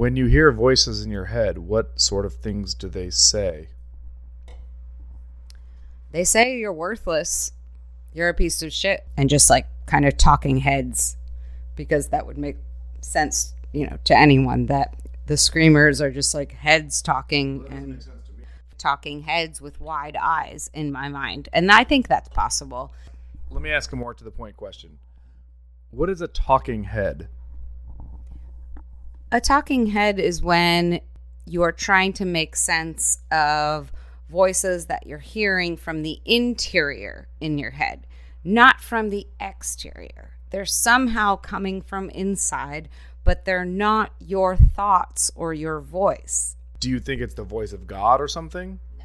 When you hear voices in your head, what sort of things do they say? They say you're worthless. You're a piece of shit. And just like kind of talking heads because that would make sense, you know, to anyone that the screamers are just like heads talking and talking heads with wide eyes in my mind. And I think that's possible. Let me ask a more to the point question. What is a talking head? A talking head is when you're trying to make sense of voices that you're hearing from the interior in your head, not from the exterior. They're somehow coming from inside, but they're not your thoughts or your voice. Do you think it's the voice of God or something? No.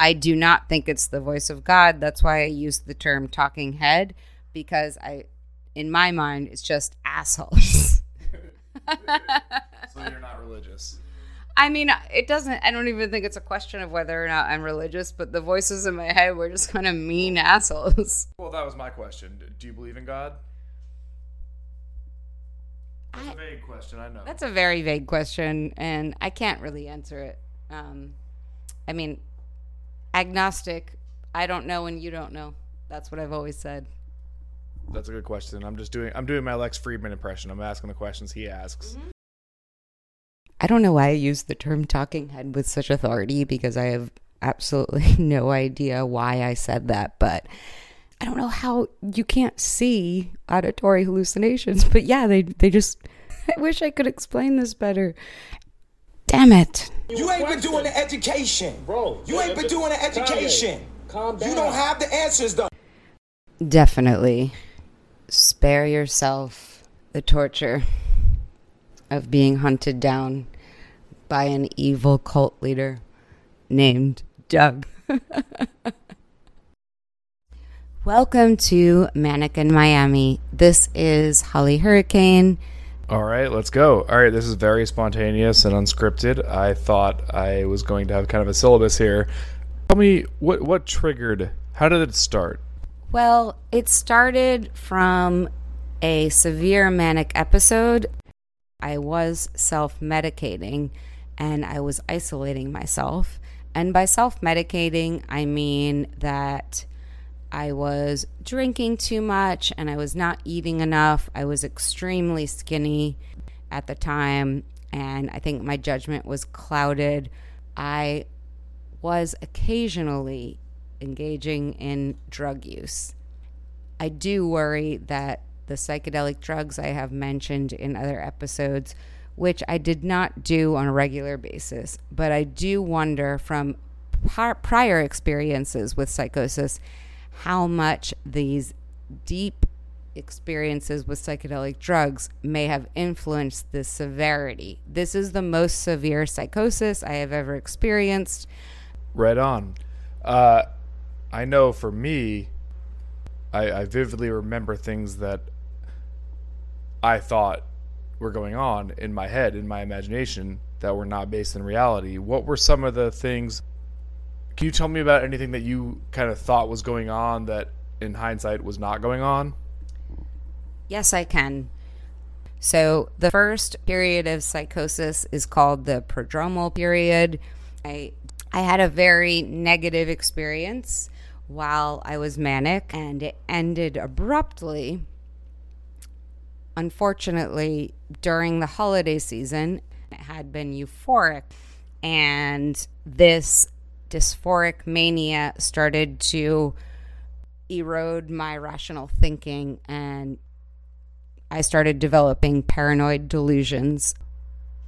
I do not think it's the voice of God. That's why I use the term talking head because I in my mind it's just assholes. so you're not religious. I mean, it doesn't I don't even think it's a question of whether or not I'm religious, but the voices in my head were just kind of mean assholes. Well, that was my question. Do you believe in God? That's I- a vague question, I know. That's a very vague question, and I can't really answer it. Um, I mean, agnostic. I don't know, and you don't know. That's what I've always said. That's a good question. I'm just doing I'm doing my Lex Fridman impression. I'm asking the questions he asks. Mm-hmm. I don't know why I use the term talking head with such authority because I have absolutely no idea why I said that, but I don't know how you can't see auditory hallucinations, but yeah, they they just I wish I could explain this better. Damn it. You ain't been doing the education. Bro, You ain't been doing the education. Calm down. You don't have the answers though. Definitely spare yourself the torture of being hunted down by an evil cult leader named Doug. Welcome to Manic in Miami. This is Holly Hurricane. All right, let's go. All right, this is very spontaneous and unscripted. I thought I was going to have kind of a syllabus here. Tell me what what triggered. How did it start? Well, it started from a severe manic episode. I was self medicating and I was isolating myself. And by self medicating, I mean that I was drinking too much and I was not eating enough. I was extremely skinny at the time, and I think my judgment was clouded. I was occasionally engaging in drug use. I do worry that the psychedelic drugs I have mentioned in other episodes, which I did not do on a regular basis, but I do wonder from prior experiences with psychosis how much these deep experiences with psychedelic drugs may have influenced the severity. This is the most severe psychosis I have ever experienced. Right on. Uh, I know for me, I, I vividly remember things that I thought were going on in my head, in my imagination, that were not based in reality. What were some of the things? Can you tell me about anything that you kind of thought was going on that in hindsight was not going on? Yes, I can. So, the first period of psychosis is called the prodromal period. I, I had a very negative experience while I was manic, and it ended abruptly. Unfortunately, during the holiday season, it had been euphoric, and this dysphoric mania started to erode my rational thinking and I started developing paranoid delusions.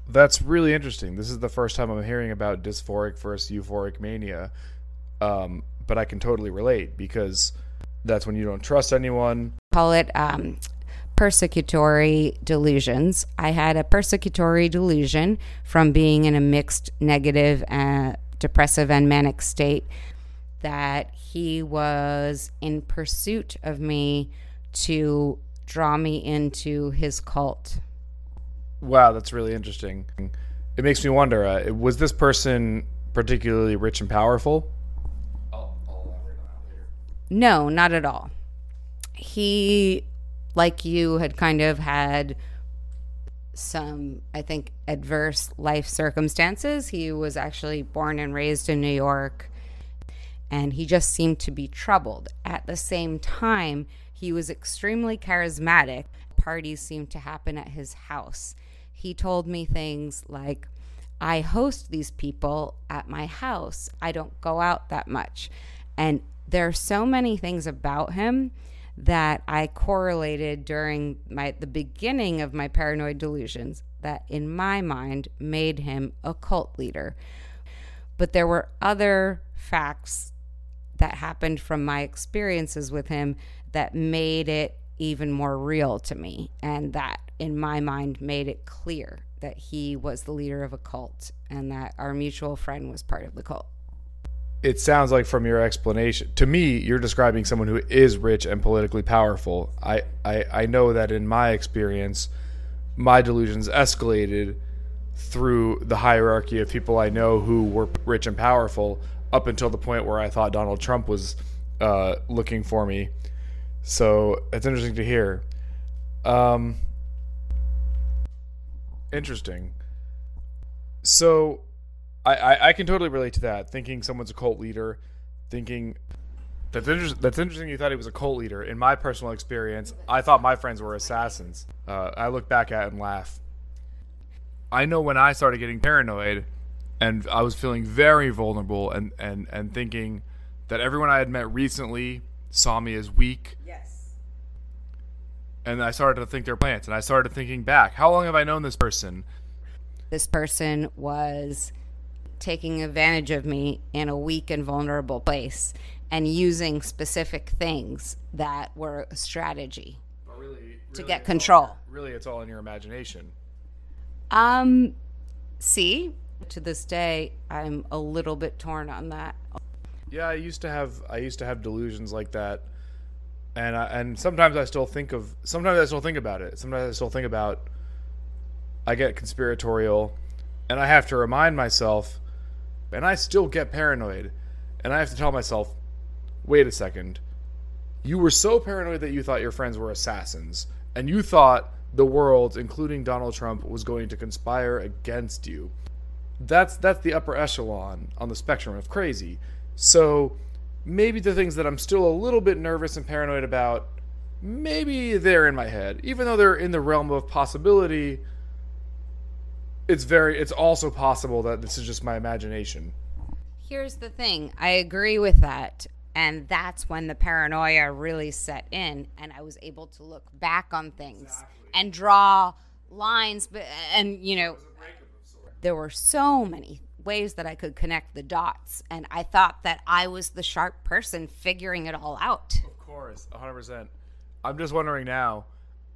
That's really interesting. This is the first time I'm hearing about dysphoric versus euphoric mania. Um, but I can totally relate because that's when you don't trust anyone. Call it um, persecutory delusions. I had a persecutory delusion from being in a mixed negative, uh, depressive, and manic state that he was in pursuit of me to draw me into his cult. Wow, that's really interesting. It makes me wonder uh, was this person particularly rich and powerful? No, not at all. He, like you, had kind of had some, I think, adverse life circumstances. He was actually born and raised in New York, and he just seemed to be troubled. At the same time, he was extremely charismatic. Parties seemed to happen at his house. He told me things like, I host these people at my house. I don't go out that much. And there are so many things about him that I correlated during my the beginning of my paranoid delusions that in my mind made him a cult leader. But there were other facts that happened from my experiences with him that made it even more real to me and that in my mind made it clear that he was the leader of a cult and that our mutual friend was part of the cult it sounds like from your explanation to me you're describing someone who is rich and politically powerful. I, I i know that in my experience my delusions escalated through the hierarchy of people i know who were rich and powerful up until the point where i thought donald trump was uh, looking for me. So it's interesting to hear. Um interesting. So I, I, I can totally relate to that. Thinking someone's a cult leader, thinking that's inter- that's interesting. You thought he was a cult leader. In my personal experience, I thought my friends were assassins. Uh, I look back at it and laugh. I know when I started getting paranoid, and I was feeling very vulnerable, and and and thinking that everyone I had met recently saw me as weak. Yes. And I started to think they're plants, and I started thinking back. How long have I known this person? This person was taking advantage of me in a weak and vulnerable place and using specific things that were a strategy really, really to get control. really, it's all in your imagination. Um, see, to this day, I'm a little bit torn on that. Yeah, I used to have I used to have delusions like that, and I, and sometimes I still think of sometimes I still think about it. Sometimes I still think about. I get conspiratorial, and I have to remind myself and I still get paranoid. And I have to tell myself, wait a second. You were so paranoid that you thought your friends were assassins, and you thought the world, including Donald Trump, was going to conspire against you. That's that's the upper echelon on the spectrum of crazy. So maybe the things that I'm still a little bit nervous and paranoid about, maybe they're in my head, even though they're in the realm of possibility it's very it's also possible that this is just my imagination. Here's the thing. I agree with that. And that's when the paranoia really set in and I was able to look back on things exactly. and draw lines but and you know there were so many ways that I could connect the dots and I thought that I was the sharp person figuring it all out. Of course, 100%. I'm just wondering now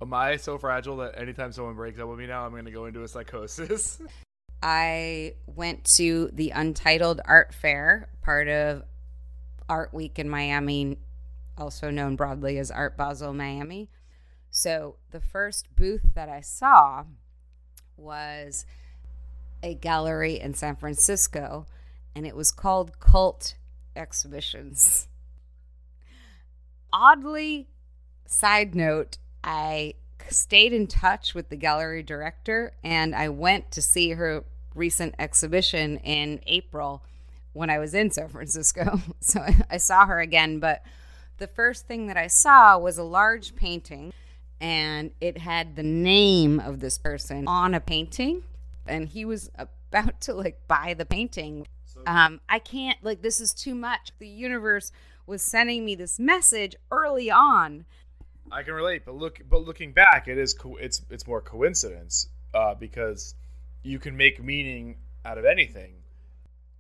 Am I so fragile that anytime someone breaks up with me now, I'm going to go into a psychosis? I went to the Untitled Art Fair, part of Art Week in Miami, also known broadly as Art Basel Miami. So the first booth that I saw was a gallery in San Francisco, and it was called Cult Exhibitions. Oddly, side note, I stayed in touch with the gallery director and I went to see her recent exhibition in April when I was in San Francisco. So I saw her again, but the first thing that I saw was a large painting and it had the name of this person on a painting and he was about to like buy the painting. Um, I can't like this is too much. The universe was sending me this message early on I can relate, but look, but looking back, it is co- it's it's more coincidence uh, because you can make meaning out of anything.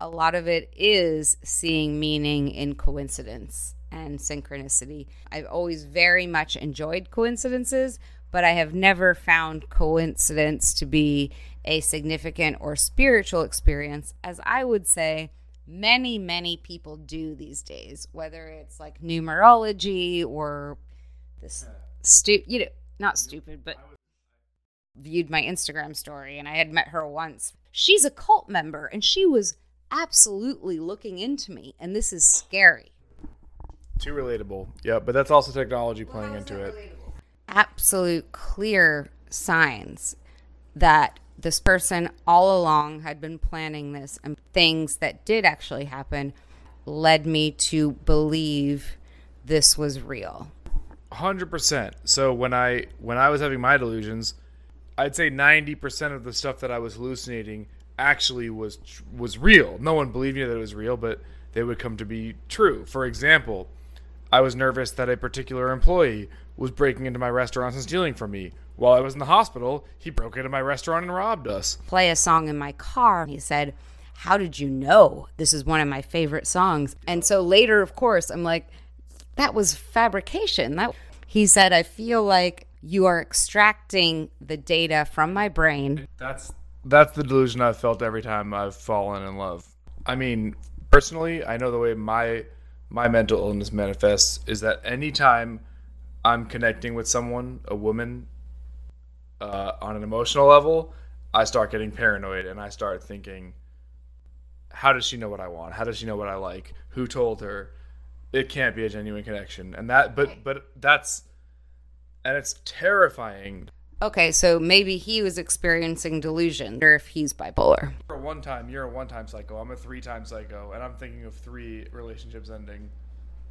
A lot of it is seeing meaning in coincidence and synchronicity. I've always very much enjoyed coincidences, but I have never found coincidence to be a significant or spiritual experience, as I would say many, many people do these days, whether it's like numerology or this stu you know not stupid but viewed my Instagram story and I had met her once. She's a cult member and she was absolutely looking into me and this is scary. Too relatable. Yeah, but that's also technology playing well, into it. Absolute clear signs. that this person all along had been planning this and things that did actually happen led me to believe this was real. Hundred percent. So when I when I was having my delusions, I'd say ninety percent of the stuff that I was hallucinating actually was was real. No one believed me that it was real, but they would come to be true. For example, I was nervous that a particular employee was breaking into my restaurant and stealing from me. While I was in the hospital, he broke into my restaurant and robbed us. Play a song in my car. He said, How did you know this is one of my favorite songs? And so later, of course, I'm like, That was fabrication. That he said, I feel like you are extracting the data from my brain. That's that's the delusion I've felt every time I've fallen in love. I mean, personally, I know the way my my mental illness manifests is that anytime I'm connecting with someone, a woman, uh, on an emotional level, I start getting paranoid and I start thinking, how does she know what I want? How does she know what I like? Who told her? It can't be a genuine connection. And that, but, but that's, and it's terrifying. Okay, so maybe he was experiencing delusion or if he's bipolar. You're a one time, you're a one time psycho. I'm a three time psycho. And I'm thinking of three relationships ending.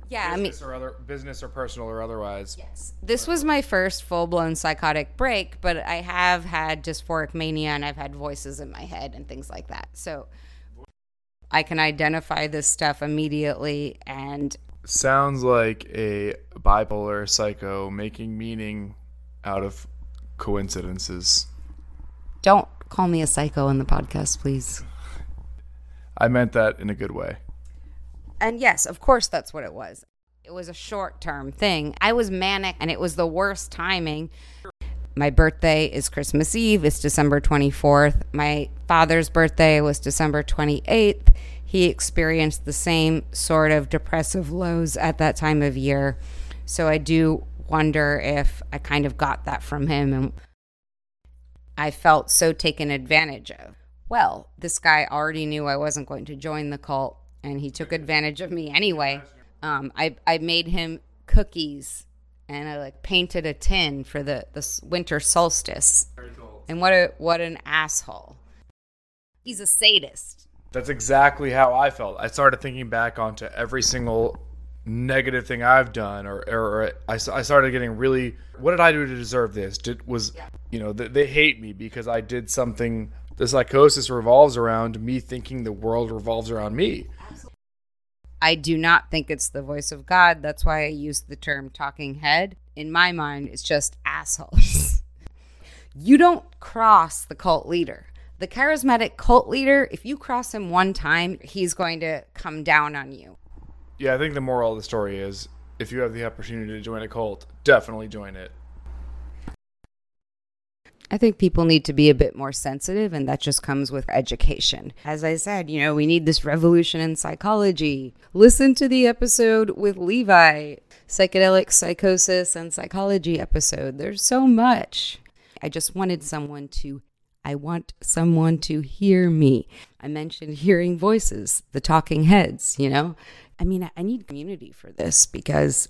Yeah, I mean, Business or other, business or personal or otherwise. Yes, this was my first full blown psychotic break, but I have had dysphoric mania and I've had voices in my head and things like that. So I can identify this stuff immediately and Sounds like a bipolar psycho making meaning out of coincidences. don't call me a psycho in the podcast, please. I meant that in a good way. And yes, of course, that's what it was. It was a short term thing. I was manic and it was the worst timing. My birthday is Christmas Eve, it's December 24th. My father's birthday was December 28th. He experienced the same sort of depressive lows at that time of year. So I do wonder if I kind of got that from him and I felt so taken advantage of. Well, this guy already knew I wasn't going to join the cult, and he took advantage of me anyway. Um, I I made him cookies, and I like painted a tin for the the winter solstice. And what a what an asshole! He's a sadist. That's exactly how I felt. I started thinking back onto every single negative thing I've done, or, or, or I, I started getting really, what did I do to deserve this? Did was, you know, th- they hate me because I did something. The psychosis revolves around me thinking the world revolves around me. I do not think it's the voice of God. That's why I use the term talking head. In my mind, it's just assholes. you don't cross the cult leader. The charismatic cult leader, if you cross him one time, he's going to come down on you. Yeah, I think the moral of the story is if you have the opportunity to join a cult, definitely join it. I think people need to be a bit more sensitive, and that just comes with education. As I said, you know, we need this revolution in psychology. Listen to the episode with Levi, psychedelic psychosis and psychology episode. There's so much. I just wanted someone to, I want someone to hear me. I mentioned hearing voices, the talking heads, you know? I mean, I need community for this because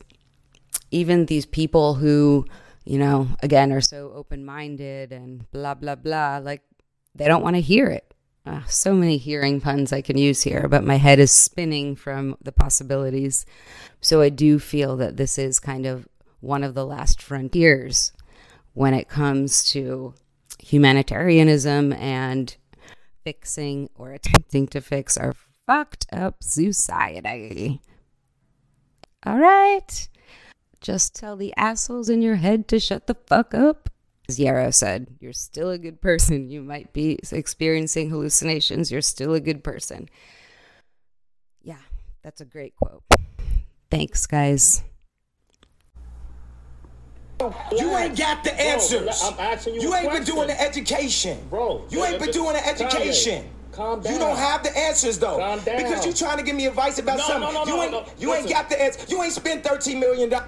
even these people who, you know, again, are so open minded and blah, blah, blah, like they don't want to hear it. Uh, so many hearing puns I can use here, but my head is spinning from the possibilities. So I do feel that this is kind of one of the last frontiers when it comes to humanitarianism and fixing or attempting to fix our fucked up society. All right. Just tell the assholes in your head to shut the fuck up. As Yarrow said, you're still a good person. You might be experiencing hallucinations. You're still a good person. Yeah, that's a great quote. Thanks, guys. You ain't got the answers. I'm asking you You ain't been doing the education. Bro, You ain't been doing the education. calm You down. don't have the answers though. Calm down. Because you trying to give me advice about No, something. no, no, you ain't you ain't got the answer. You ain't spent thirteen million dollars.